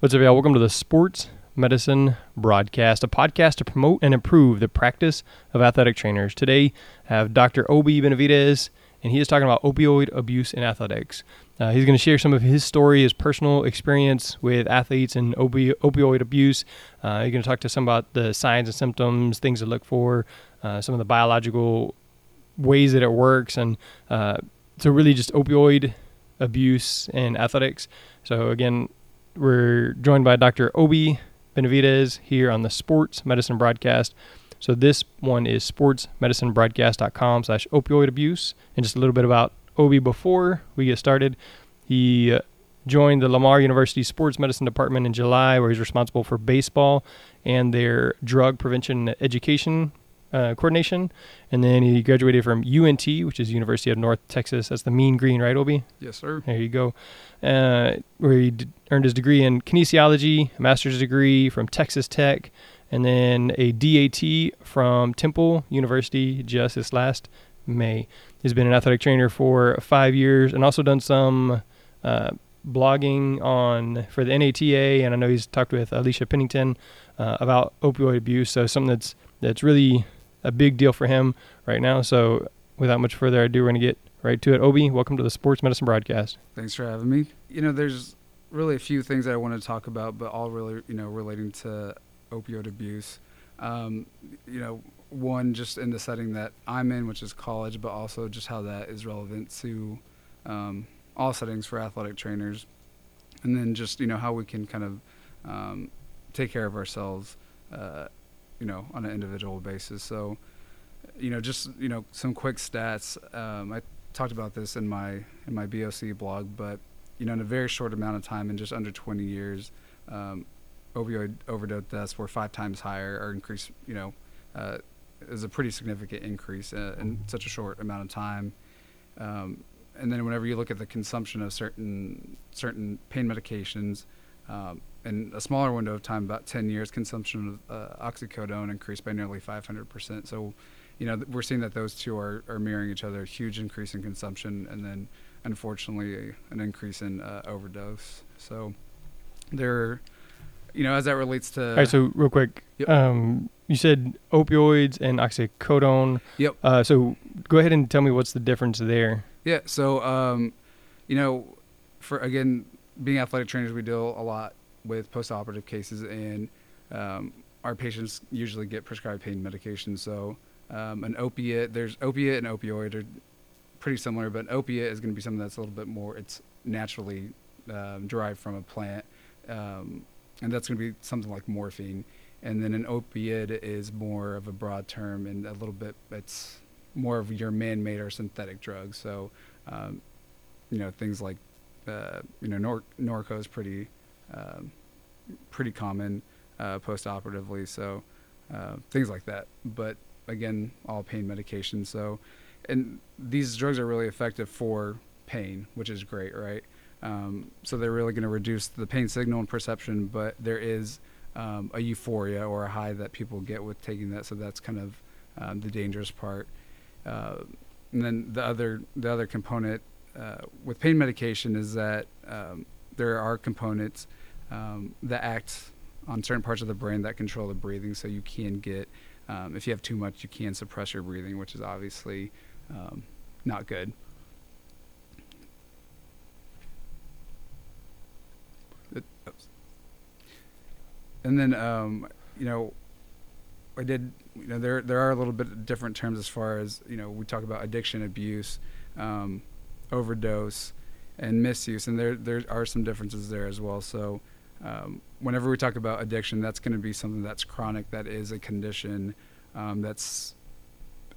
What's up, y'all? Welcome to the Sports Medicine Broadcast, a podcast to promote and improve the practice of athletic trainers. Today, I have Dr. Obie Benavides, and he is talking about opioid abuse in athletics. Uh, he's going to share some of his story, his personal experience with athletes and opi- opioid abuse. Uh, he's going to talk to some about the signs and symptoms, things to look for, uh, some of the biological ways that it works, and uh, so really just opioid abuse in athletics. So again, we're joined by Dr. Obie Benavides here on the Sports Medicine Broadcast. So this one is sportsmedicinebroadcast.com slash opioid abuse. And just a little bit about Obie before we get started. He uh, joined the Lamar University Sports Medicine Department in July, where he's responsible for baseball and their drug prevention education uh, coordination. And then he graduated from UNT, which is University of North Texas. That's the mean green, right, Obie? Yes, sir. There you go. Uh, where he d- earned his degree in kinesiology, a master's degree from Texas Tech, and then a DAT from Temple University just this last May. He's been an athletic trainer for five years and also done some uh, blogging on for the NATA. And I know he's talked with Alicia Pennington uh, about opioid abuse. So something that's that's really a big deal for him right now. So without much further ado, we're going to get right to it. Obie, welcome to the Sports Medicine Broadcast. Thanks for having me. You know, there's really a few things that I want to talk about, but all really, you know, relating to opioid abuse. Um, you know, one just in the setting that I'm in, which is college, but also just how that is relevant to um, all settings for athletic trainers, and then just you know how we can kind of um, take care of ourselves, uh, you know, on an individual basis. So, you know, just you know some quick stats. Um, I talked about this in my in my BOC blog, but you know, in a very short amount of time, in just under 20 years, um, opioid overdose deaths were five times higher or increased. You know, uh, is a pretty significant increase uh, in such a short amount of time. Um, and then whenever you look at the consumption of certain certain pain medications, um, in a smaller window of time, about 10 years, consumption of uh, oxycodone increased by nearly 500%. So, you know, th- we're seeing that those two are, are mirroring each other, a huge increase in consumption, and then unfortunately an increase in uh, overdose. So, there, you know, as that relates to. All right, so real quick, Yep. um, you said opioids and oxycodone. Yep. Uh, so go ahead and tell me what's the difference there. Yeah. So, um, you know, for again, being athletic trainers, we deal a lot with post-operative cases, and um, our patients usually get prescribed pain medication. So, um, an opiate, there's opiate and opioid are pretty similar, but opiate is going to be something that's a little bit more. It's naturally um, derived from a plant, um, and that's going to be something like morphine. And then an opiate is more of a broad term and a little bit. It's more of your man-made or synthetic drugs. So, um, you know, things like, uh, you know, Nor- Norco is pretty, um, pretty common uh, post-operatively. So, uh, things like that. But again, all pain medication. So, and these drugs are really effective for pain, which is great, right? Um, so they're really going to reduce the pain signal and perception, but there is um, a euphoria or a high that people get with taking that. So that's kind of um, the dangerous part. Uh, and then the other the other component uh, with pain medication is that um, there are components um, that act on certain parts of the brain that control the breathing. So you can get um, if you have too much, you can suppress your breathing, which is obviously um, not good. And then um, you know, I did. You know, there there are a little bit different terms as far as you know. We talk about addiction, abuse, um, overdose, and misuse, and there there are some differences there as well. So, um, whenever we talk about addiction, that's going to be something that's chronic, that is a condition, um, that's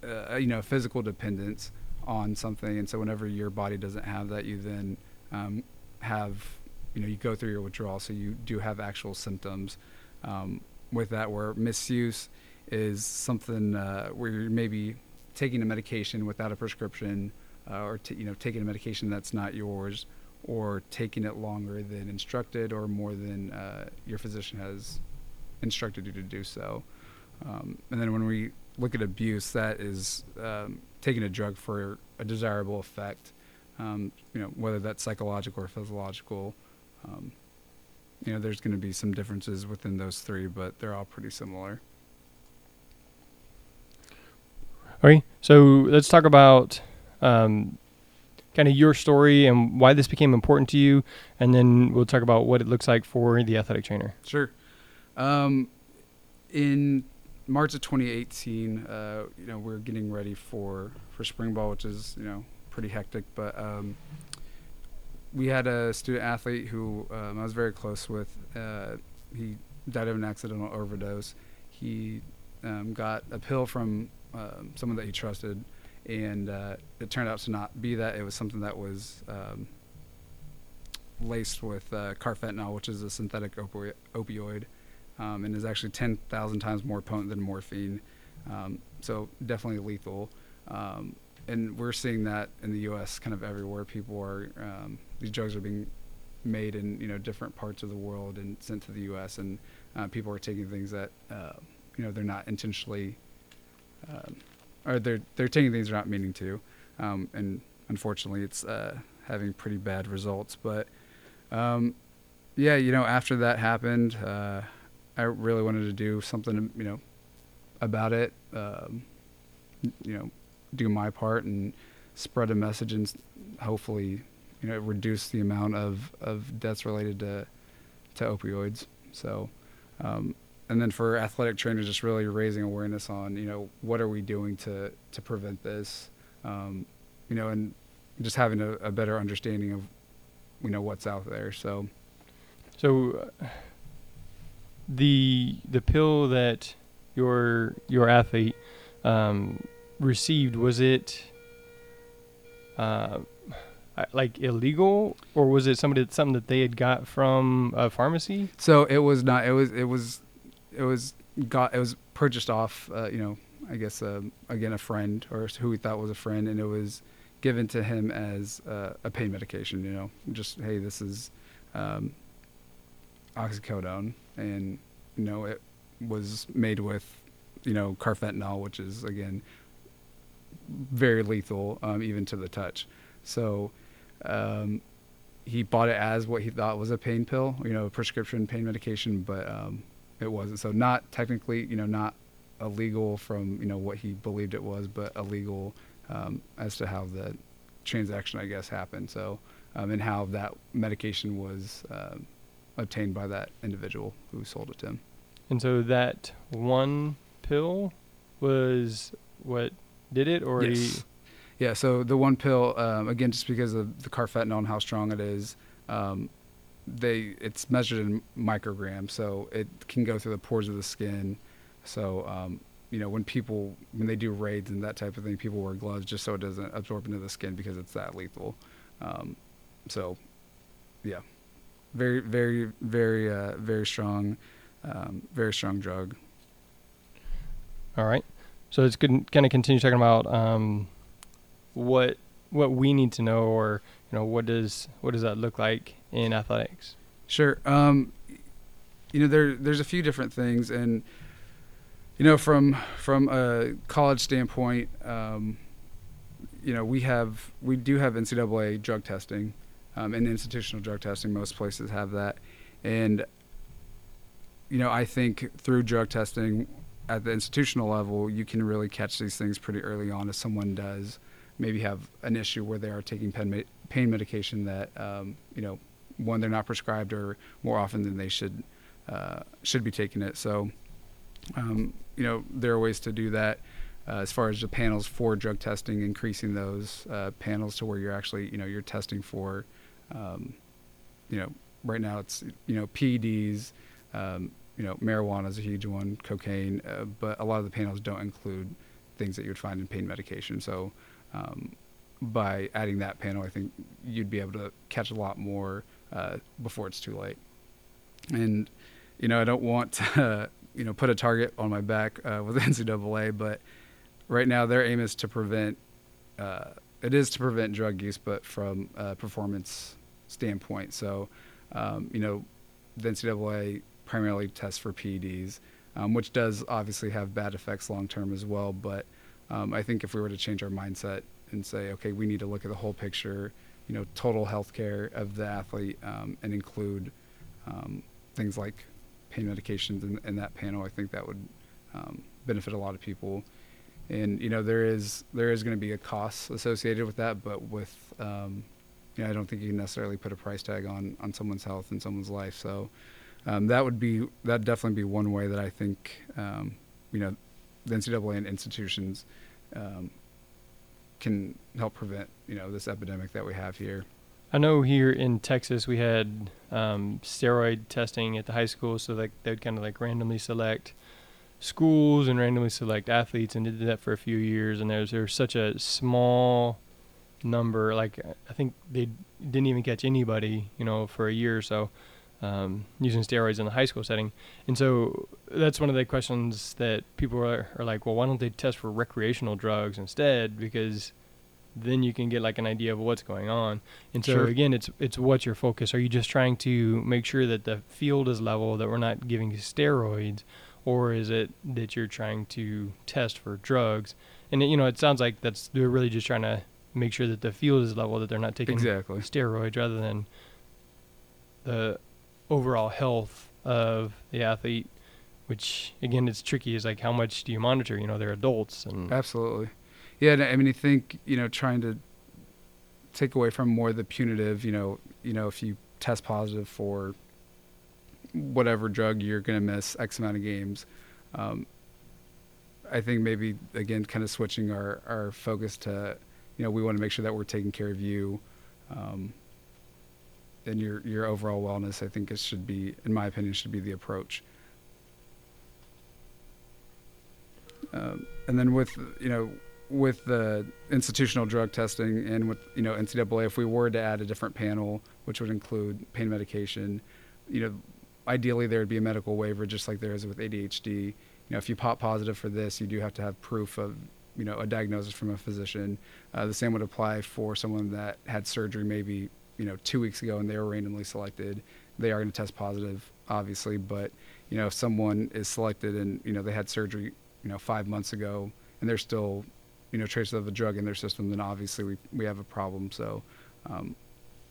uh, you know physical dependence on something, and so whenever your body doesn't have that, you then um, have you know you go through your withdrawal, so you do have actual symptoms um, with that. Where misuse is something uh, where you're maybe taking a medication without a prescription, uh, or t- you know taking a medication that's not yours, or taking it longer than instructed, or more than uh, your physician has instructed you to do so. Um, and then when we look at abuse, that is um, taking a drug for a desirable effect, um, you know, whether that's psychological or physiological. Um, you know, there's going to be some differences within those three, but they're all pretty similar. Okay, so let's talk about um, kind of your story and why this became important to you, and then we'll talk about what it looks like for the athletic trainer. Sure. Um, in March of 2018, uh, you know, we're getting ready for for spring ball, which is you know pretty hectic. But um, we had a student athlete who um, I was very close with. Uh, he died of an accidental overdose. He um, got a pill from um, someone that he trusted, and uh, it turned out to not be that. It was something that was um, laced with uh, carfentanil, which is a synthetic opi- opioid, um, and is actually 10,000 times more potent than morphine. Um, so definitely lethal. Um, and we're seeing that in the U.S. kind of everywhere. People are um, these drugs are being made in you know different parts of the world and sent to the U.S. and uh, people are taking things that uh, you know they're not intentionally um, or they're they're taking things they're not meaning to, um, and unfortunately, it's uh, having pretty bad results. But um, yeah, you know, after that happened, uh, I really wanted to do something, you know, about it. Um, you know, do my part and spread a message and hopefully, you know, reduce the amount of of deaths related to to opioids. So. Um, and then for athletic trainers, just really raising awareness on you know what are we doing to to prevent this, um, you know, and just having a, a, better understanding of you know what's out there. So, so uh, the the pill that your your athlete um, received was it uh, like illegal or was it somebody something that they had got from a pharmacy? So it was not. It was it was it was got it was purchased off uh, you know I guess uh, again a friend or who we thought was a friend and it was given to him as uh, a pain medication you know just hey this is um, oxycodone. And you know it was made with you know carfentanil which is again very lethal um, even to the touch. So um, he bought it as what he thought was a pain pill you know a prescription pain medication but um, it wasn't. So not technically, you know, not illegal from you know what he believed it was, but illegal um, as to how the transaction, I guess, happened. So um, and how that medication was uh, obtained by that individual who sold it to him. And so that one pill was what did it, or yes. He... yeah. So the one pill, um, again, just because of the carfentanil and how strong it is, um, they it's measured in micrograms, so it can go through the pores of the skin. So um, you know when people when they do raids and that type of thing, people wear gloves just so it doesn't absorb into the skin because it's that lethal. Um, so yeah, very very very uh, very strong, um, very strong drug. All right, so it's going to continue talking about um, what what we need to know, or you know what does what does that look like in athletics? Sure. Um, you know, there there's a few different things, and you know, from from a college standpoint, um, you know, we have we do have NCAA drug testing um, and institutional drug testing. Most places have that, and you know, I think through drug testing at the institutional level, you can really catch these things pretty early on if someone does maybe have an issue where they are taking pain, pain medication that um, you know one they're not prescribed or more often than they should uh, should be taking it. So, um, you know, there are ways to do that. Uh, as far as the panels for drug testing, increasing those uh, panels to where you're actually, you know, you're testing for, um, you know, right now it's, you know, PEDs, um, you know, marijuana is a huge one, cocaine, uh, but a lot of the panels don't include things that you would find in pain medication. So, um, by adding that panel, I think you'd be able to catch a lot more uh, before it's too late. And you know, I don't want to you know put a target on my back uh, with NCAA, but right now their aim is to prevent. Uh, it is to prevent drug use, but from a performance standpoint. So, um, you know, the NCAA primarily tests for PEDs, um, which does obviously have bad effects long term as well. But um, I think if we were to change our mindset and say, okay, we need to look at the whole picture, you know, total health care of the athlete um, and include, um, things like pain medications in, in that panel. I think that would um, benefit a lot of people. And you know there is there is going to be a cost associated with that, but with um, you know, I don't think you can necessarily put a price tag on on someone's health and someone's life. So um, that would be that definitely be one way that I think you know the NCAA and institutions um, can help prevent you know this epidemic that we have here. I know here in Texas we had um, steroid testing at the high school, so like they'd kind of like randomly select schools and randomly select athletes, and did that for a few years. And there's there's such a small number, like I think they didn't even catch anybody, you know, for a year or so. Um, using steroids in the high school setting. And so that's one of the questions that people are, are like, well, why don't they test for recreational drugs instead? Because then you can get like an idea of what's going on. And so Sure. again, it's it's what's your focus? Are you just trying to make sure that the field is level, that we're not giving steroids, or is it that you're trying to test for drugs? And it, you know, it sounds like that's they're really just trying to make sure that the field is level, that they're not taking Exactly. steroids rather than the overall health of the athlete. Which again, it's tricky. Is like how much do you monitor? You know, they're adults, and Absolutely. Yeah, I mean, I think you know, trying to take away from more the punitive. You know, you know, if you test positive for whatever drug, you're going to miss X amount of games. Um, I think maybe again, kind of switching our our focus to, you know, we want to make sure that we're taking care of you, um, and your your overall wellness. I think it should be, in my opinion, should be the approach. Um, and then with you know with the institutional drug testing and with you know NCAA, if we were to add a different panel, which would include pain medication, you know, ideally there would be a medical waiver, just like there is with ADHD. You know, if you pop positive for this, you do have to have proof of you know a diagnosis from a physician. Uh, the same would apply for someone that had surgery maybe you know two weeks ago and they were randomly selected. They are going to test positive, obviously, but you know if someone is selected and you know they had surgery you know five months ago and they're still you know traces of a drug in their system, then obviously we we have a problem. So um,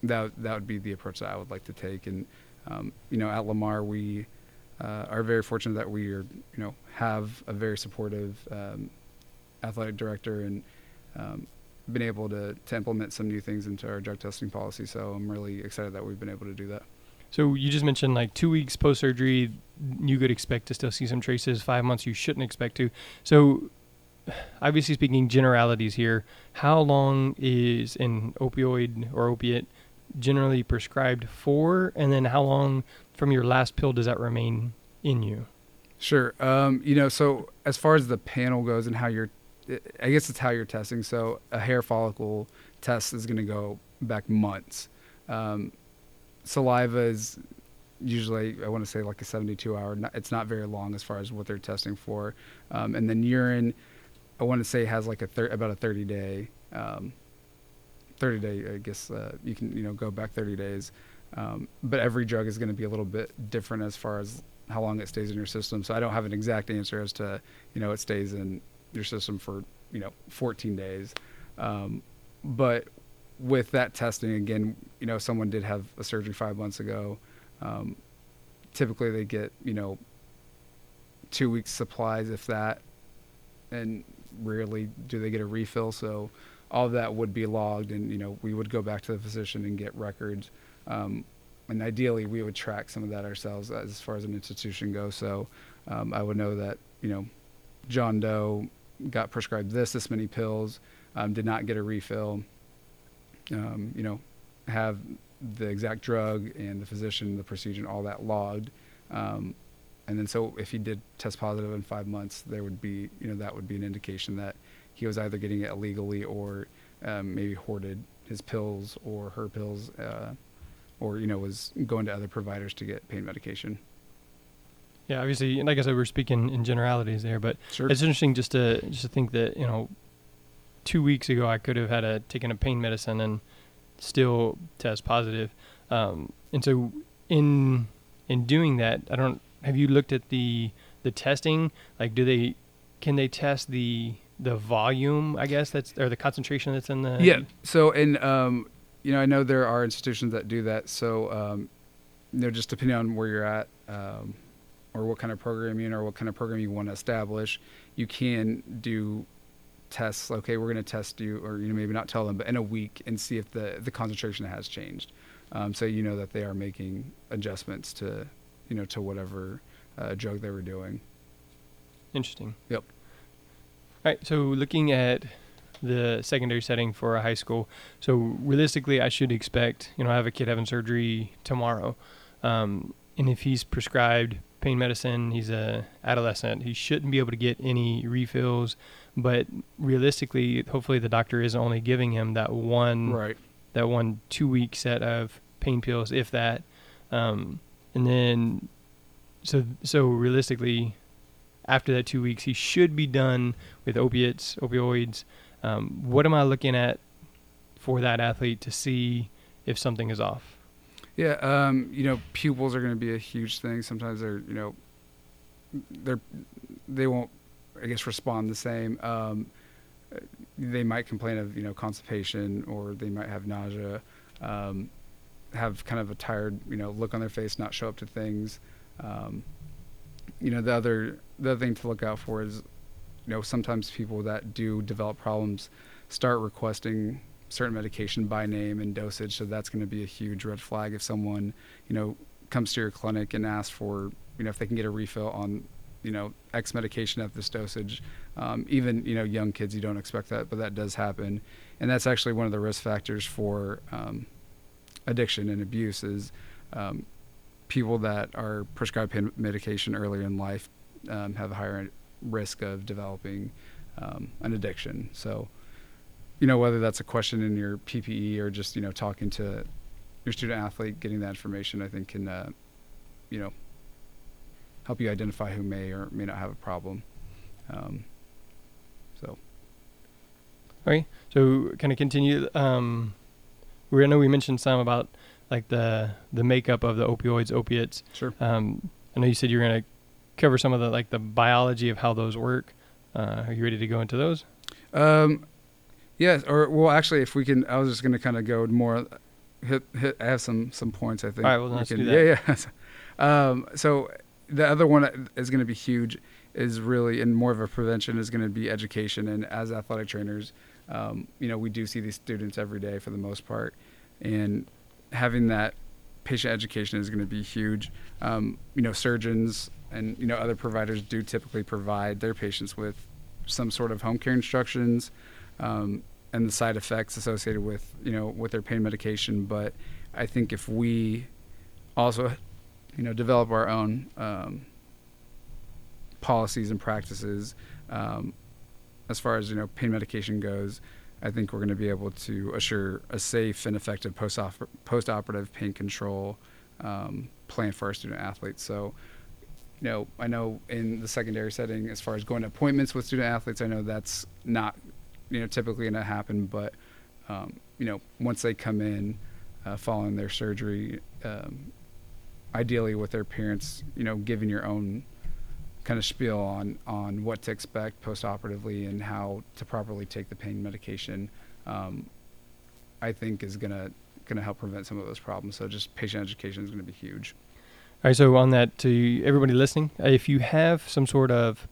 that that would be the approach that I would like to take. And um, you know, at Lamar, we uh, are very fortunate that we are you know have a very supportive um, athletic director and um, been able to to implement some new things into our drug testing policy. So I'm really excited that we've been able to do that. So you just mentioned like two weeks post surgery, you could expect to still see some traces. Five months, you shouldn't expect to. So, obviously speaking generalities here, how long is an opioid or opiate generally prescribed for, and then how long from your last pill does that remain in you? Sure. Um, you know, so as far as the panel goes and how you're, I guess it's how you're testing. So a hair follicle test is going to go back months. Um, saliva is usually, I want to say like a 72 hour. It's not very long as far as what they're testing for. Um, and then urine, I want to say has like a thir- about a 30 day, um, 30 day, I guess uh, you can, you know, go back 30 days. Um, but every drug is going to be a little bit different as far as how long it stays in your system. So I don't have an exact answer as to, you know, it stays in your system for, you know, 14 days. Um, but with that testing, again, you know, someone did have a surgery five months ago. Um, typically they get, you know, two weeks supplies, if that, and rarely do they get a refill. So all of that would be logged and, you know, we would go back to the physician and get records. Um, and ideally we would track some of that ourselves as far as an institution goes. So um, I would know that, you know, John Doe got prescribed this, this many pills, um, did not get a refill, um, you know, have the exact drug and the physician, the procedure, and all that logged. Um, and then so if he did test positive in five months, there would be, you know, that would be an indication that he was either getting it illegally or um, maybe hoarded his pills or her pills, uh, or, you know, was going to other providers to get pain medication. Yeah, obviously, and like I said, we're speaking in generalities there, but Sure. it's interesting just to just to think that you know, two weeks ago I could have had a taken a pain medicine and still test positive, um, and so in in doing that, I don't have you looked at the the testing like do they can they test the the volume I guess that's or the concentration that's in the yeah. So, and um, you know, I know there are institutions that do that. So, um, you know, just depending on where you're at, um, or what kind of program programming or what kind of program you want to establish, you can do tests. Okay, we're going to test you, or you know, maybe not tell them, but in a week and see if the the concentration has changed. Um, so you know that they are making adjustments to, you know, to whatever uh, drug they were doing. Interesting. Yep. All right. So looking at the secondary setting for a high school, so realistically, I should expect, you know, I have a kid having surgery tomorrow, um, and if he's prescribed pain medicine, he's a adolescent, he shouldn't be able to get any refills. But realistically, hopefully, the doctor is only giving him that one Right. that one two week set of pain pills, if that. Um, and then, so so realistically, after that two weeks, he should be done with opiates, opioids. Um, what am I looking at for that athlete to see if something is off? Yeah, um, you know, pupils are going to be a huge thing. Sometimes they're, you know, they're they won't, I guess, respond the same. Um, they might complain of, you know, constipation, or they might have nausea, um, have kind of a tired, you know, look on their face, not show up to things. Um, you know, the other the other thing to look out for is, you know, sometimes people that do develop problems start requesting certain medication by name and dosage. So that's going to be a huge red flag if someone, you know, comes to your clinic and asks for, you know, if they can get a refill on, you know, X medication at this dosage. Um, even, you know, young kids, you don't expect that, but that does happen. And that's actually one of the risk factors for um, addiction and abuse is um, people that are prescribed pain medication earlier in life um, have a higher risk of developing um, an addiction. So, you know, whether that's a question in your PPE or just, you know, talking to your student athlete, getting that information, I think can, uh, you know, help you identify who may or may not have a problem. Um, so, Okay, so kind of continue. Um, we I know we mentioned some about like the the makeup of the opioids, opiates. sure. Um, I know you said you were going to cover some of the like the biology of how those work. Uh, are you ready to go into those? Um, yes, or well, actually, if we can, I was just going to kind of go more. Hit, hit. I have some some points. I think. All right, well, we let's can- do that. Yeah, yeah. um, so the other one is going to be huge. Is really and more of a prevention is going to be education. And as athletic trainers, um, you know, we do see these students every day for the most part, and having that patient education is going to be huge. Um, you know, surgeons and you know other providers do typically provide their patients with some sort of home care instructions um, and the side effects associated with you know with their pain medication. But I think if we also you know develop our own um, policies and practices um, as far as you know pain medication goes, I think we're going to be able to assure a safe and effective post post-operative pain control um, plan for our student athletes. So, you know, I know in the secondary setting, as far as going to appointments with student athletes, I know that's not, you know, typically going to happen. But, um, you know, once they come in uh, following their surgery, um, ideally with their parents, you know, giving your own kind of spiel on on what to expect post-operatively and how to properly take the pain medication, um, I think is gonna gonna help prevent some of those problems. So just patient education is gonna be huge. All right, so on that, to everybody listening, if you have some sort of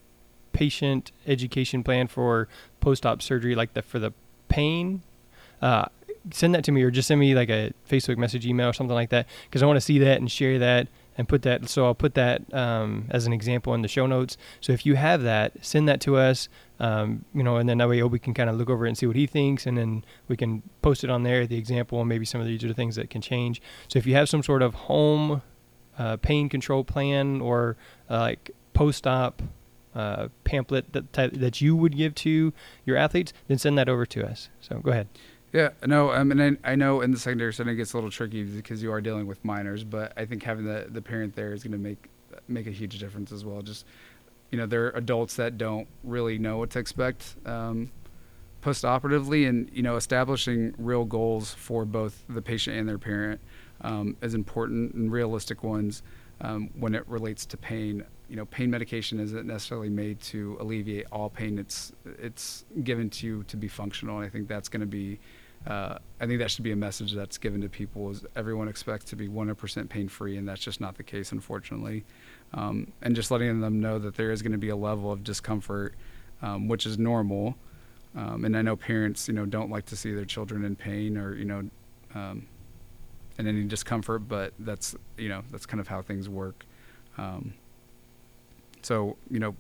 patient education plan for post-op surgery, like the for the pain, uh, send that to me, or just send me like a Facebook message, email, or something like that, because I want to see that and share that and put that. So I'll put that um, as an example in the show notes. So if you have that, send that to us. Um, you know, and then that way we can kind of look over it and see what he thinks, and then we can post it on there, the example, and maybe some of these are the things that can change. So if you have some sort of home uh, pain control plan or uh, like post-op uh, pamphlet that type, that you would give to your athletes, then send that over to us. So go ahead. Yeah, no, I mean, I, I know in the secondary setting it gets a little tricky because you are dealing with minors, but I think having the, the parent there is going to make make a huge difference as well. Just, you know, they're adults that don't really know what to expect um, post-operatively, and you know, establishing real goals for both the patient and their parent um, is important and realistic ones um, when it relates to pain. You know, pain medication isn't necessarily made to alleviate all pain. It's it's given to you to be functional, and I think that's going to be uh, I think that should be a message that's given to people is everyone expects to be 100% pain free, and that's just not the case, unfortunately. Um, and just letting them know that there is going to be a level of discomfort, um, which is normal. Um, and I know parents, you know, don't like to see their children in pain or you know, um, in any discomfort, but that's you know that's kind of how things work. Um, so you know,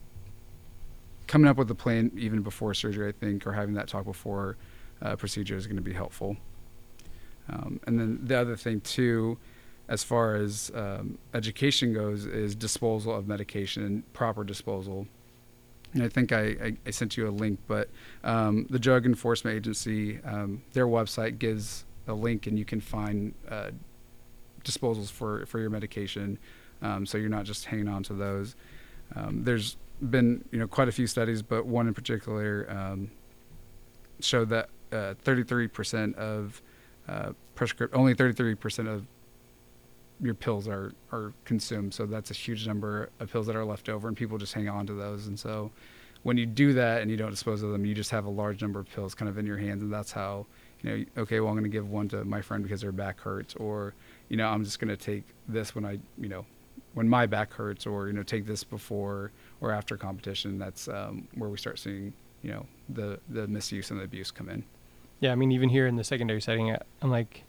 coming up with a plan even before surgery, I think, or having that talk before uh, procedure is going to be helpful. Um, and then the other thing too, as far as um, education goes, is disposal of medication and proper disposal. And I think I, I, I sent you a link, but um, the Drug Enforcement Agency, um, their website gives a link, and you can find uh, disposals for for your medication, um, so you're not just hanging on to those. Um, there's been you know quite a few studies, but one in particular um, showed that uh, 33% of uh, prescript only 33% of your pills are are consumed. So that's a huge number of pills that are left over, and people just hang on to those. And so when you do that and you don't dispose of them, you just have a large number of pills kind of in your hands, and that's how you know. Okay, well I'm going to give one to my friend because their back hurts, or you know I'm just going to take this when I you know when my back hurts, or you know take this before or after competition. That's um, where we start seeing you know the the misuse and the abuse come in. Yeah, I mean, even here in the secondary setting, I'm like,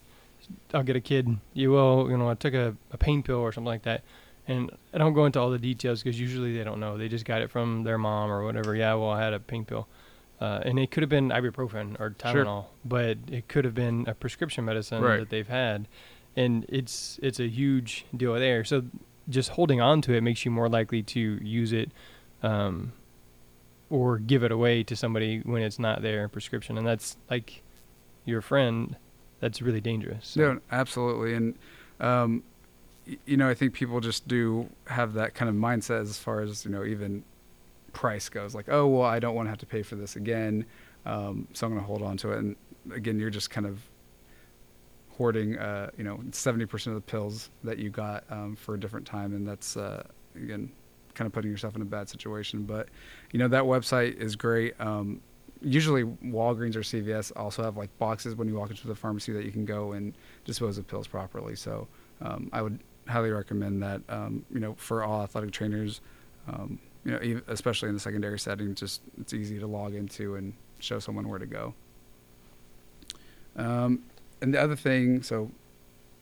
I'll get a kid, you will, you know, I took a, a pain pill or something like that. And I don't go into all the details because usually they don't know. They just got it from their mom or whatever. Yeah, well, I had a pain pill. Uh, and it could have been ibuprofen or Tylenol, sure. but it could have been a prescription medicine right. that they've had. And it's it's a huge deal there. So just holding on to it makes you more likely to use it um, or give it away to somebody when it's not their prescription. And that's like your friend that's really dangerous. So. Yeah, absolutely. And, um, you know, I think people just do have that kind of mindset as far as, you know, even price goes like, oh, well, I don't want to have to pay for this again. Um, so I'm going to hold on to it. And again, you're just kind of uh, you know, 70% of the pills that you got um, for a different time. And that's, uh, again, kind of putting yourself in a bad situation. But, you know, that website is great. Um, usually Walgreens or CVS also have like boxes when you walk into the pharmacy that you can go and dispose of pills properly. So um, I would highly recommend that. Um, you know, for all athletic trainers, um, you know, especially in the secondary setting, just it's easy to log into and show someone where to go. Um, and the other thing, so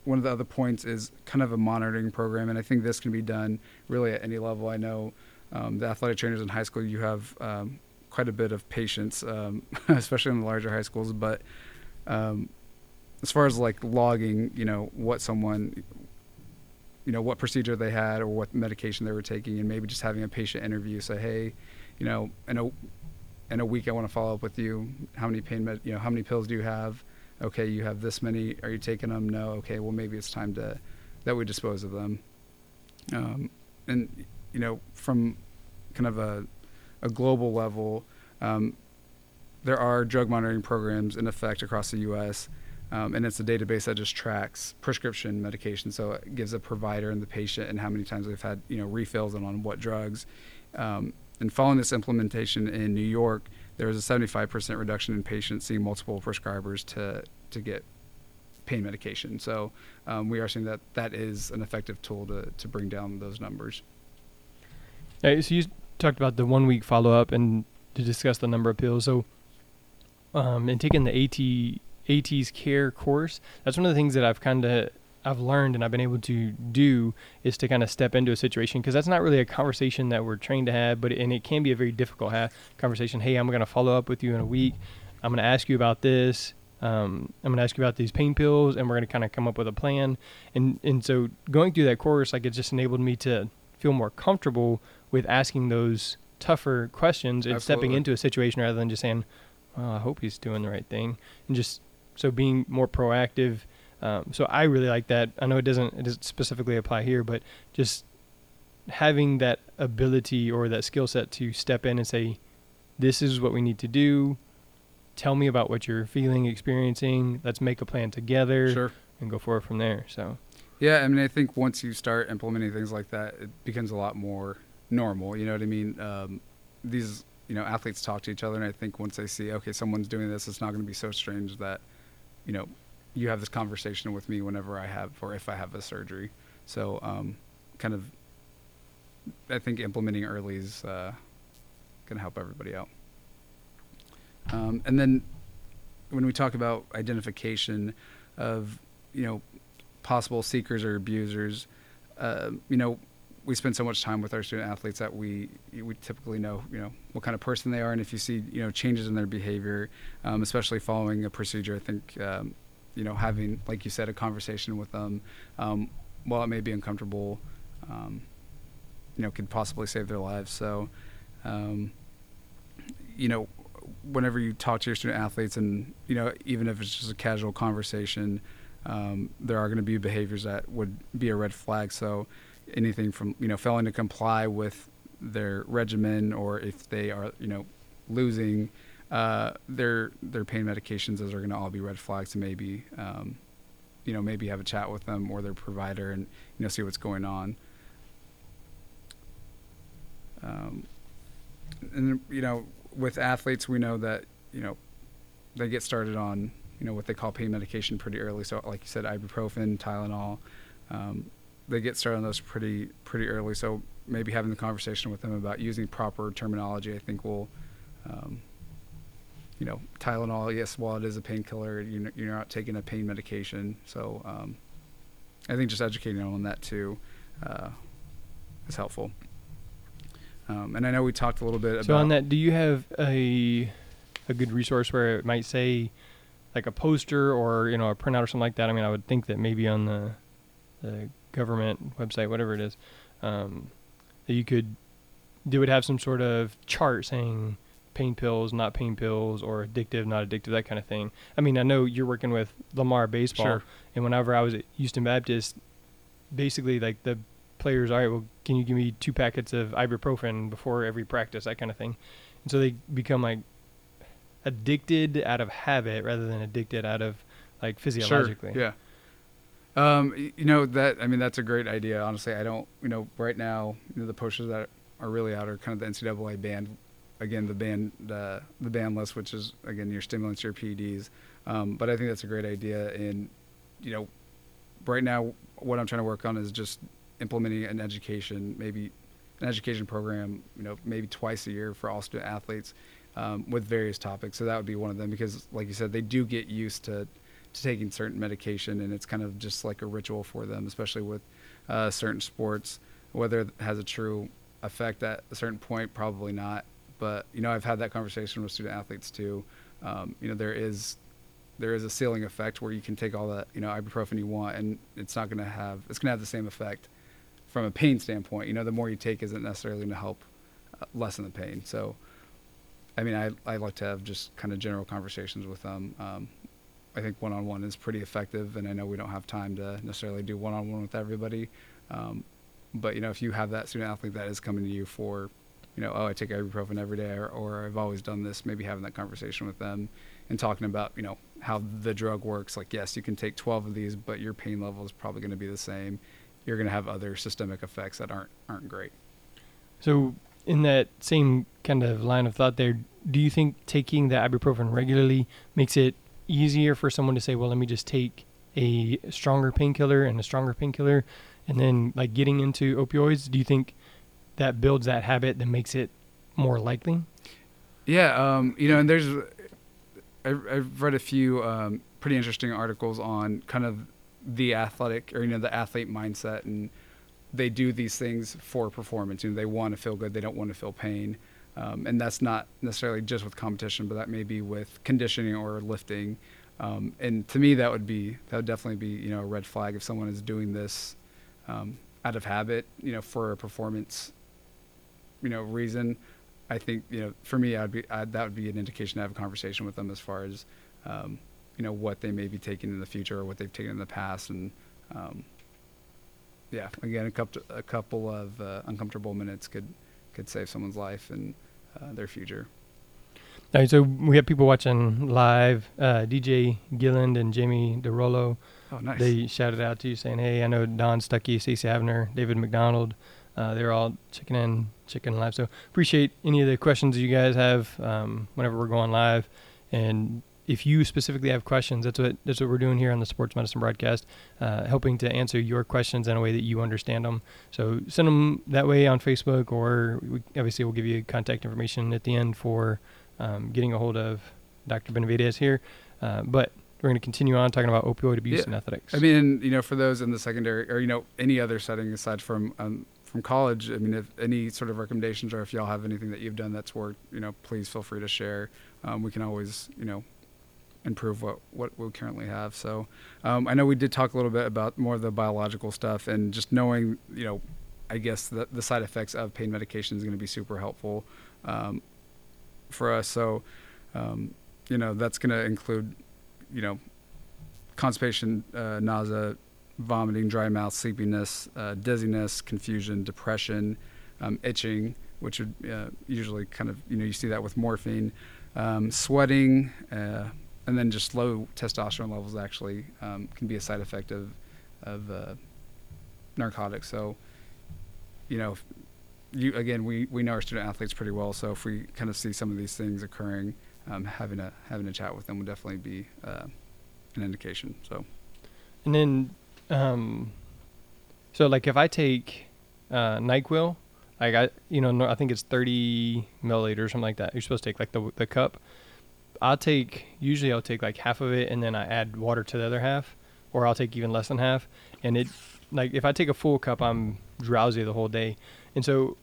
one of the other points is kind of a monitoring program, and I think this can be done really at any level. I know um, the athletic trainers in high school, you have um, quite a bit of patience, um, especially in the larger high schools. But um, as far as like logging, you know, what someone, you know, what procedure they had or what medication they were taking, and maybe just having a patient interview, say, hey, you know, in a in a week, I want to follow up with you. How many pain med, you know, how many pills do you have? Okay, you have this many. Are you taking them? No. Okay, well maybe it's time to that we dispose of them. Um, and you know, from kind of a a global level, um, there are drug monitoring programs in effect across the U.S. Um, and it's a database that just tracks prescription medication. So it gives a provider and the patient and how many times they've had you know refills and on what drugs. Um, and following this implementation in New York, there was a 75% reduction in patients seeing multiple prescribers to to get pain medication. So um, we are seeing that that is an effective tool to to bring down those numbers. so you talked about the one week follow up and to discuss the number of pills. So, um, and taking the AT AT's care course, that's one of the things that I've kind of I've learned and I've been able to do is to kind of step into a situation because that's not really a conversation that we're trained to have, but and it can be a very difficult ha- conversation. Hey, I'm going to follow up with you in a week. I'm going to ask you about this. Um, I'm going to ask you about these pain pills, and we're going to kind of come up with a plan. And and so going through that course, like it just enabled me to feel more comfortable with asking those tougher questions and Absolutely. stepping into a situation rather than just saying, well, I hope he's doing the right thing. And just so being more proactive. Um, so I really like that. I know it doesn't, it doesn't specifically apply here, but just having that ability or that skill set to step in and say, this is what we need to do. Tell me about what you're feeling, experiencing. Let's make a plan together sure. and go forward from there. So, yeah, I mean, I think once you start implementing things like that, it becomes a lot more normal. You know what I mean? Um, these you know athletes talk to each other, and I think once they see okay, someone's doing this, it's not going to be so strange that you know, you have this conversation with me whenever I have or if I have a surgery. So, um, kind of, I think implementing early is uh, going to help everybody out. Um, and then when we talk about identification of, you know, possible seekers or abusers, uh, you know, we spend so much time with our student athletes that we we typically know you know what kind of person they are, and if you see you know changes in their behavior, um, especially following a procedure, I think um, you know having like you said a conversation with them, um, while it may be uncomfortable, um, you know, could possibly save their lives. So, um, you know, whenever you talk to your student athletes, and you know, even if it's just a casual conversation, um, there are going to be behaviors that would be a red flag. So anything from you know failing to comply with their regimen or if they are you know losing uh, their their pain medications those are going to all be red flags to maybe um, you know maybe have a chat with them or their provider and you know see what's going on um, and you know with athletes we know that you know they get started on you know what they call pain medication pretty early so like you said ibuprofen tylenol um, they get started on those pretty pretty early. So maybe having the conversation with them about using proper terminology, I think will, um, you know, Tylenol. Yes, while it is a painkiller, you you're not taking a pain medication. So um, I think just educating on that too uh, is helpful. Um, and I know we talked a little bit so about. on that, do you have a a good resource where it might say like a poster or you know a printout or something like that? I mean, I would think that maybe on the the government website, whatever it is, um, that you could, they would have some sort of chart saying pain pills, not pain pills, or addictive, not addictive, that kind of thing. I mean, I know you're working with Lamar Baseball, Sure. and whenever I was at Houston Baptist, basically like the players, all right, well, can you give me two packets of ibuprofen before every practice, that kind of thing, and so they become like addicted out of habit rather than addicted out of like physiologically. Sure. Yeah. Um, you know that I mean that's a great idea. Honestly, I don't. You know, right now you know, the posters that are really out are kind of the NCAA banned. Again, the ban the the ban list, which is again your stimulants, your PEDs. Um, but I think that's a great idea. And you know, right now what I'm trying to work on is just implementing an education, maybe an education program. You know, maybe twice a year for all student athletes um, with various topics. So that would be one of them because, like you said, they do get used to to taking certain medication, and it's kind of just like a ritual for them, especially with uh, certain sports. Whether it has a true effect at a certain point, probably not. But you know, I've had that conversation with student athletes too. Um, you know, there is there is a ceiling effect where you can take all that you know ibuprofen you want, and it's not going to have it's going to have the same effect from a pain standpoint. You know, the more you take isn't necessarily going to help uh, lessen the pain. So, I mean, I I like to have just kind of general conversations with them. Um, I think one-on-one is pretty effective, and I know we don't have time to necessarily do one-on-one with everybody. Um, but you know, if you have that student athlete that is coming to you for, you know, oh, I take ibuprofen every day, or, or I've always done this, maybe having that conversation with them and talking about, you know, how the drug works. Like, yes, you can take 12 of these, but your pain level is probably going to be the same. You're going to have other systemic effects that aren't aren't great. So, in that same kind of line of thought, there, do you think taking the ibuprofen regularly makes it easier for someone to say, "Well, let me just take a stronger painkiller and a stronger painkiller," and then like getting into opioids? Do you think that builds that habit that makes it more likely? Yeah, um, you know, and there's, I, I've read a few um, pretty interesting articles on kind of the athletic or you know the athlete mindset, and they do these things for performance. You know, they want to feel good, they don't want to feel pain, um, and that's not necessarily just with competition, but that may be with conditioning or lifting. Um, and to me, that would be that would definitely be you know a red flag if someone is doing this um, out of habit, you know, for a performance, you know, reason. I think you know, for me, I'd be I'd, that would be an indication to have a conversation with them as far as um, you know what they may be taking in the future or what they've taken in the past, and um, yeah, again, a couple a couple of uh, uncomfortable minutes could could save someone's life and uh, their future. All right, so we have people watching live. Uh, DJ Gilland and Jamie DeRollo. Oh, nice. They shouted out to you saying, "Hey, I know Don Stuckey, Stacey Avner, David McDonald. Uh, they're all checking in, checking live. So appreciate any of the questions you guys have um, whenever we're going live. And if you specifically have questions, that's what that's what we're doing here on the Sports Medicine broadcast, uh, helping to answer your questions in a way that you understand them. So send them that way on Facebook, or we, obviously we'll give you contact information at the end for um, getting a hold of Dr. Benavides here. Uh, but we're going to continue on talking about opioid abuse Yeah. and athletics. I mean, you know, for those in the secondary or you know any other setting aside from um, from college, I mean, if any sort of recommendations or if y'all have anything that you've done that's worked, you know, please feel free to share. Um, we can always, you know, improve what what we currently have. So, um, I know we did talk a little bit about more of the biological stuff and just knowing, you know, I guess the the side effects of pain medication is going to be super helpful um, for us. So, um, you know, that's going to include, you know, constipation, uh, nausea, vomiting, dry mouth, sleepiness, uh, dizziness, confusion, depression, um, itching, which would uh, usually kind of you know you see that with morphine, um, sweating, uh, and then just low testosterone levels actually um, can be a side effect of of uh, narcotics. So, you know, you again we, we know our student athletes pretty well, so if we kind of see some of these things occurring, um, having a having a chat with them would definitely be uh, an indication. So. And then, um, so like if I take uh, Nyquil, like I, you know, I think it's 30 milliliters, or something like that. You're supposed to take like the the cup. I'll take usually I'll take like half of it and then I add water to the other half, or I'll take even less than half. And it, like if I take a full cup, I'm drowsy the whole day. And so,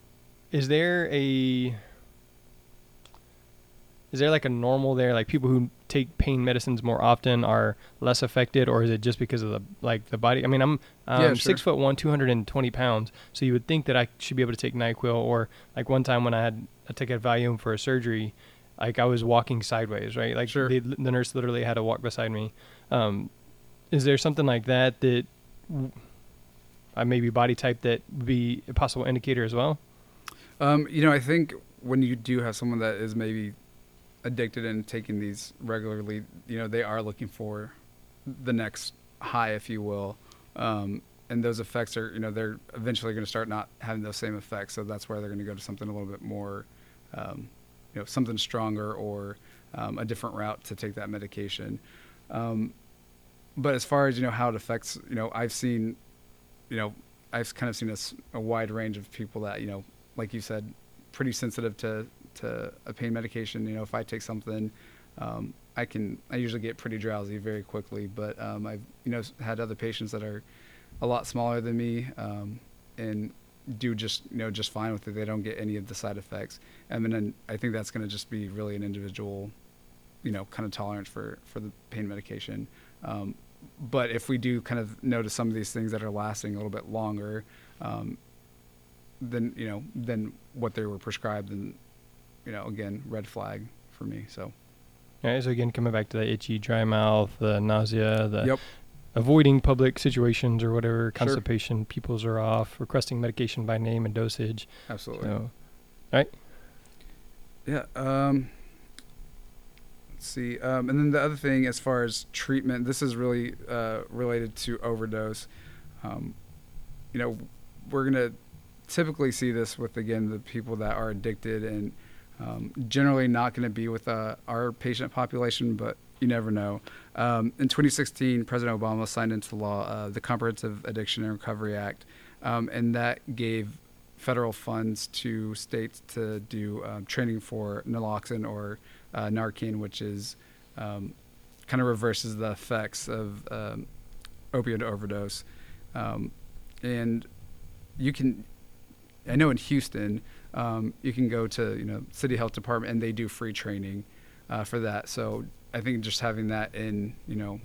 is there a is there like a normal there? Like people who take pain medicines more often are less affected, or is it just because of the like the body? I mean, I'm um, Yeah, sure. six foot one, two hundred and twenty pounds, so you would think that I should be able to take Nyquil. Or like one time when I had I took a Valium for a surgery, like I was walking sideways, right? Like Sure. they, the nurse literally had to walk beside me. Um, is there something like that that I maybe body type that would be a possible indicator as well? Um, you know, I think when you do have someone that is maybe addicted and taking these regularly, you know, they are looking for the next high, if you will. Um, and those effects are, you know, they're eventually going to start not having those same effects. So that's where they're going to go to something a little bit more, um, you know, something stronger or um, a different route to take that medication. Um, but as far as you know how it affects, you know, I've seen, you know, I've kind of seen a wide range of people that you know, like you said, pretty sensitive to to a pain medication. You know, if I take something, um, I can I usually get pretty drowsy very quickly. But um, I've you know had other patients that are a lot smaller than me um, and do just you know just fine with it. They don't get any of the side effects. And then I think that's going to just be really an individual, you know, kind of tolerance for for the pain medication. Um, but if we do kind of notice some of these things that are lasting a little bit longer, um, than you know than what they were prescribed, then you know again red flag for me. So All right, so again, coming back to the itchy, dry mouth, the nausea, the Yep. avoiding public situations or whatever, constipation, pupils are off, requesting medication by name and dosage. absolutely. So, Yeah. Um, let's see. Um, and then the other thing, as far as treatment, this is really uh, related to overdose. Um, you know, we're gonna typically see this with again the people that are addicted, and um, generally not going to be with uh, our patient population, but you never know. Um, in 2016, President Obama signed into law uh, the Comprehensive Addiction and Recovery Act, um, and that gave federal funds to states to do um, training for naloxone or uh, Narcan, which is um, kind of reverses the effects of um, opioid overdose. Um, and you can, I know in Houston, um, you can go to you know city health department and they do free training uh, for that. So I think just having that in you know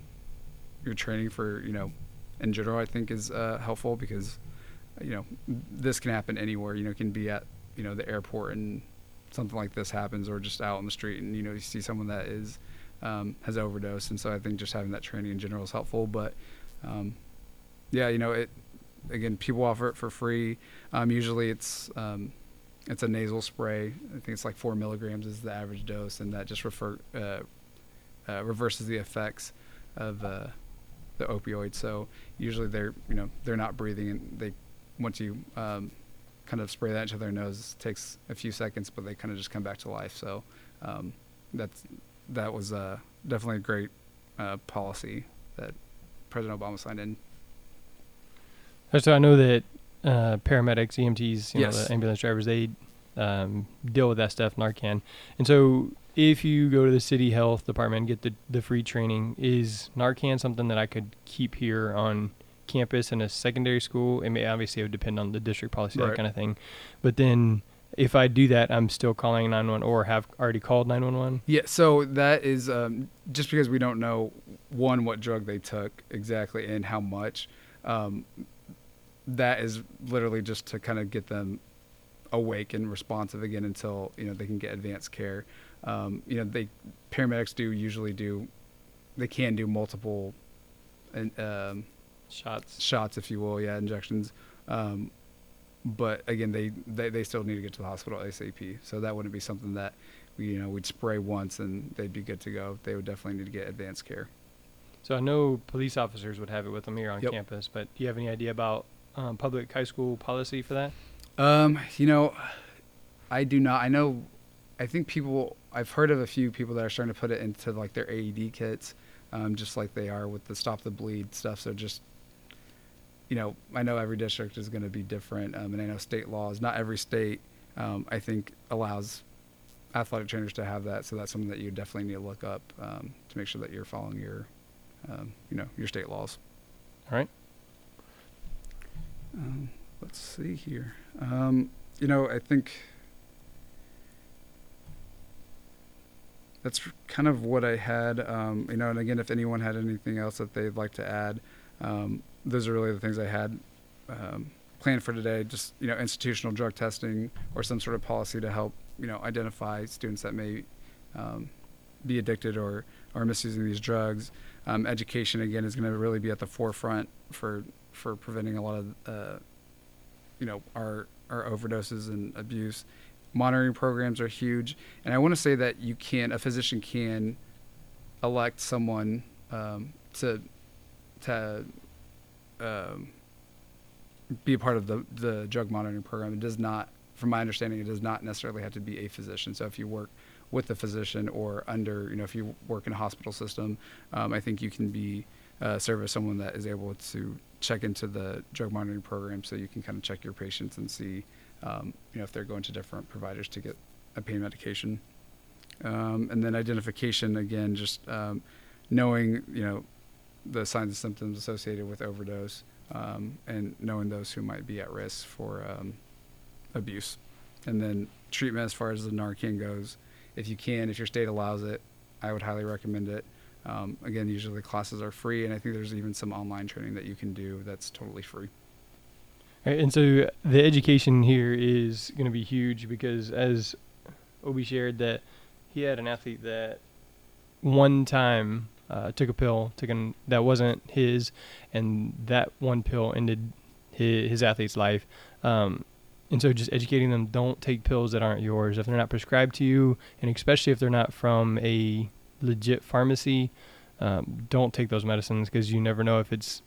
your training for you know in general, I think is uh, helpful because you know this can happen anywhere. You know, it can be at you know the airport and something like this happens, or just out on the street and you know you see someone that is um, has overdosed, and so I think just having that training in general is helpful. But um, yeah, you know it again, people offer it for free. Um, usually it's um, it's a nasal spray. I think it's like four milligrams is the average dose, and that just refer uh, uh, reverses the effects of uh, the opioid. So usually they're you know they're not breathing, and they once you um, kind of spray that into their nose, it takes a few seconds, but they kind of just come back to life. So um, that's that was uh, definitely a great uh, policy that President Obama signed in. So I know that uh, paramedics, EMTs, you Yes. know, the ambulance drivers, they um, deal with that stuff, Narcan. And so if you go to the city health department and get the, the free training, is Narcan something that I could keep here on campus in a secondary school? It may obviously it would depend on the district policy, that kind of thing. But then if I do that, I'm still calling 911 or have already called 911. Yeah, so that is um, just because we don't know one what drug they took exactly and how much. Um, that is literally just to kind of get them awake and responsive again until you know they can get advanced care. Um, you know, they paramedics do usually do they can do multiple and um, Shots. shots, if you will, yeah, injections. Um, but again, they, they they still need to get to the hospital ASAP. So that wouldn't be something that we you know we'd spray once and they'd be good to go. They would definitely need to get advanced care. So I know police officers would have it with them here on Yep. campus, but do you have any idea about um, public high school policy for that? Um, you know, I do not. I know. I think people. I've heard of a few people that are starting to put it into like their AED kits, um, just like they are with the stop the bleed stuff. So just, you know, I know every district is going to be different, um, and I know state laws. Not every state, um, I think, allows athletic trainers to have that. So that's something that you definitely need to look up um, to make sure that you're following your, um, you know, your state laws. All right. Um, let's see here. Um, you know, I think that's kind of what I had. Um, you know, and again, if anyone had anything else that they'd like to add, um, those are really the things I had um, planned for today. Just you know, institutional drug testing or some sort of policy to help you know identify students that may um, be addicted or or misusing these drugs. Education again is going to really be at the forefront for for preventing a lot of uh, you know our our overdoses and abuse. Monitoring programs are huge, and I want to say that you can a physician can elect someone um, to to um, be a part of the the drug monitoring program. It does not, from my understanding, it does not necessarily have to be a physician. So if you work with a physician or under, you know, if you work in a hospital system, um, I think you can be uh, serve as someone that is able to check into the drug monitoring program, so you can kind of check your patients and see, um, you know, if they're going to different providers to get a pain medication. Um, and then identification again, just um, knowing, you know, the signs and symptoms associated with overdose, um, and knowing those who might be at risk for um, abuse. And then treatment as far as the Narcan goes, if you can, if your state allows it, I would highly recommend it. Um, again, usually the classes are free, and I think there's even some online training that you can do that's totally free. Right, and so the education here is going to be huge because, as Obie shared, that he had an athlete that one time uh, took a pill, took an, that wasn't his, and that one pill ended his, his athlete's life. Um, and so, just educating them, don't take pills that aren't yours if they're not prescribed to you, and especially if they're not from a legit pharmacy. Um, don't take those medicines because you never know if it's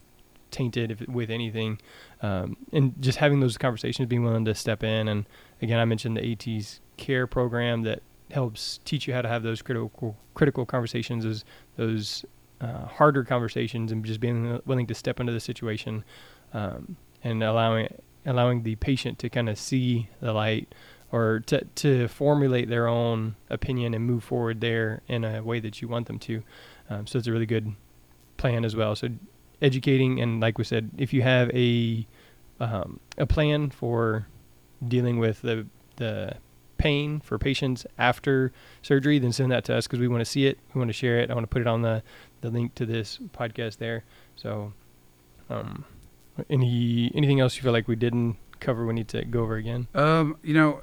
tainted if it, with anything um, and just having those conversations being willing to step in and again i mentioned the at's care program that helps teach you how to have those critical critical conversations those those uh, harder conversations and just being willing to step into the situation um, and allowing allowing the patient to kind of see the light or to, to formulate their own opinion and move forward there in a way that you want them to. Um, so it's a really good plan as well. So educating and like we said if you have a um, a plan for dealing with the the pain for patients after surgery then send that to us because we want to see it. We want to share it. I want to put it on the the link to this podcast there. So um any anything else you feel like we didn't cover we need to go over again? Um, you know,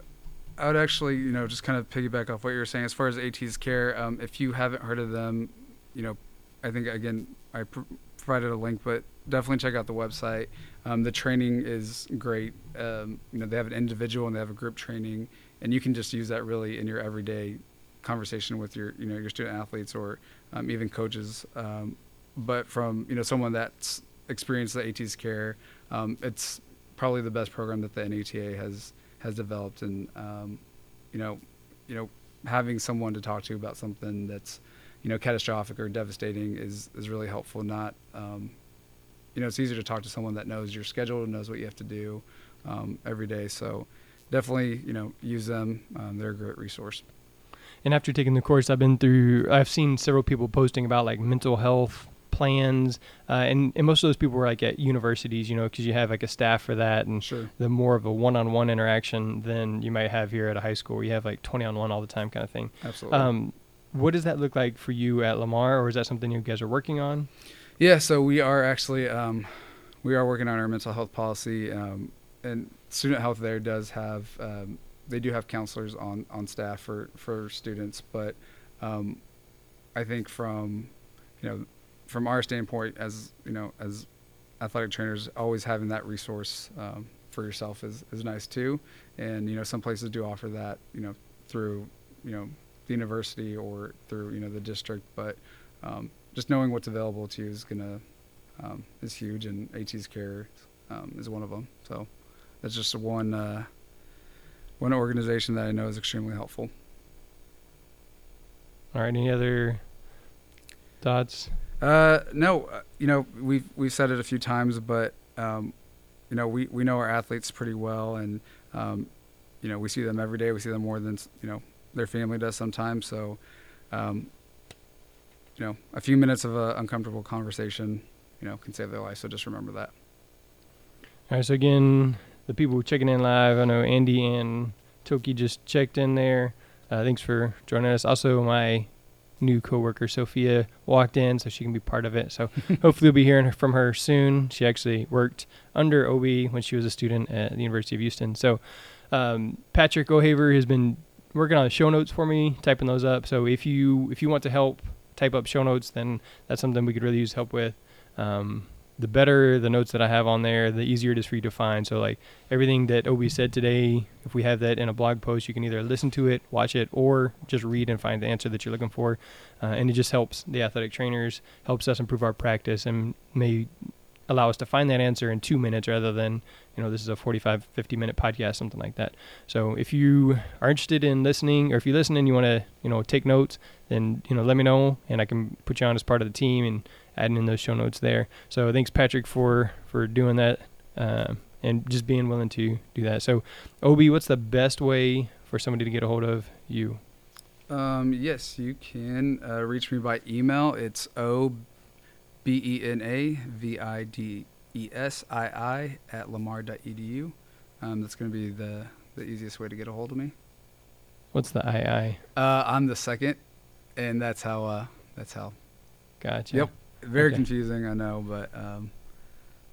I would actually, you know, just kind of piggyback off what you were saying as far as AT's care. Um, if you haven't heard of them, you know, I think again I pr- provided a link, but definitely check out the website. Um, the training is great. Um, you know, they have an individual and they have a group training, and you can just use that really in your everyday conversation with your, you know, your student athletes or um, even coaches. Um, but from you know someone that's experienced the AT's care, um, it's probably the best program that the NATA has has developed, and um, you know, you know, having someone to talk to about something that's you know, catastrophic or devastating is is really helpful. Not, um, you know, it's easier to talk to someone that knows your schedule and knows what you have to do um, every day. So definitely, you know, use them. Um, they're a great resource. And after taking the course, I've been through. I've seen several people posting about like mental health plans, uh, and and most of those people were like at universities, you know, because you have like a staff for that, and Sure. the more of a one-on-one interaction than you might have here at a high school, where you have like twenty-on-one all the time, kind of thing. Absolutely. Um, what does that look like for you at Lamar, or is that something you guys are working on? Yeah, so we are actually um, we are working on our mental health policy, um, and student health there does have um, they do have counselors on on staff for for students, but um, I think from you know from our standpoint as you know as athletic trainers, always having that resource um, for yourself is is nice too, and you know some places do offer that you know through you know the university or through you know the district, but um, just knowing what's available to you is gonna um, is huge, and AT's care um, is one of them. So that's just one uh, one organization that I know is extremely helpful. All right, any other thoughts? Uh, no, uh, you know we've we've said it a few times, but um, you know we, we know our athletes pretty well, and um, you know we see them every day. We see them more than you know their family does sometimes. So um, you know a few minutes of an uncomfortable conversation, you know, can save their life. So just remember that. All right, so again, the people checking in live, I know Andy and Toki just checked in there. Uh, thanks for joining us. Also, my new coworker Sophia walked in, so she can be part of it. So hopefully, we'll be hearing from her soon. She actually worked under Obie when she was a student at the University of Houston. So um, Patrick O'Haver has been working on the show notes for me, typing those up. So if you if you want to help type up show notes, then that's something we could really use help with. Um, the better the notes that I have on there, the easier it is for you to find. So like everything that Obie said today, if we have that in a blog post, you can either listen to it, watch it, or just read and find the answer that you're looking for. Uh, and it just helps the athletic trainers, helps us improve our practice, and may allow us to find that answer in two minutes rather than you know this is a 45 50 minute podcast something like that so if you are interested in listening or if you listen and you want to you know take notes then you know let me know and i can put you on as part of the team and adding in those show notes there so thanks patrick for for doing that uh, and just being willing to do that so obie what's the best way for somebody to get a hold of you Um, yes, you can uh, reach me by email. It's o b e n a v i d e s i i at lamar.edu. Um, that's going to be the the easiest way to get a hold of me. what's the ii Uh, I'm the second, and that's how uh, that's how. gotcha Yep. Very Okay. confusing, I know, but um,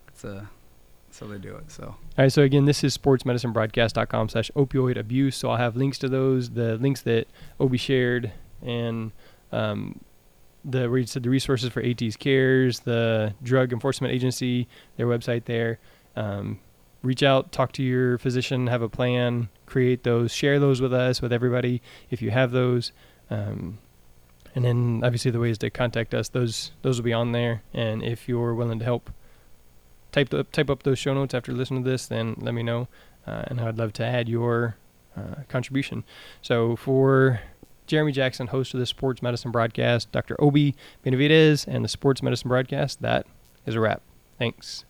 that's uh, that's how they do it. So All right, so again, this is sportsmedicinebroadcast.com slash opioid abuse. So I'll have links to those, the links that Obie shared, and um, the where you said the resources for AT's cares, the Drug Enforcement Agency, their website there. Um, reach out, talk to your physician, have a plan, create those, share those with us, with everybody if you have those. Um, and then obviously the ways to contact us, those those will be on there. And if you're willing to help type up type up those show notes after listening to this, then let me know, uh, and I'd love to add your uh, contribution. So for Jeremy Jackson, host of the Sports Medicine Broadcast, Dr. Obie Benavides and the Sports Medicine Broadcast, that is a wrap. Thanks.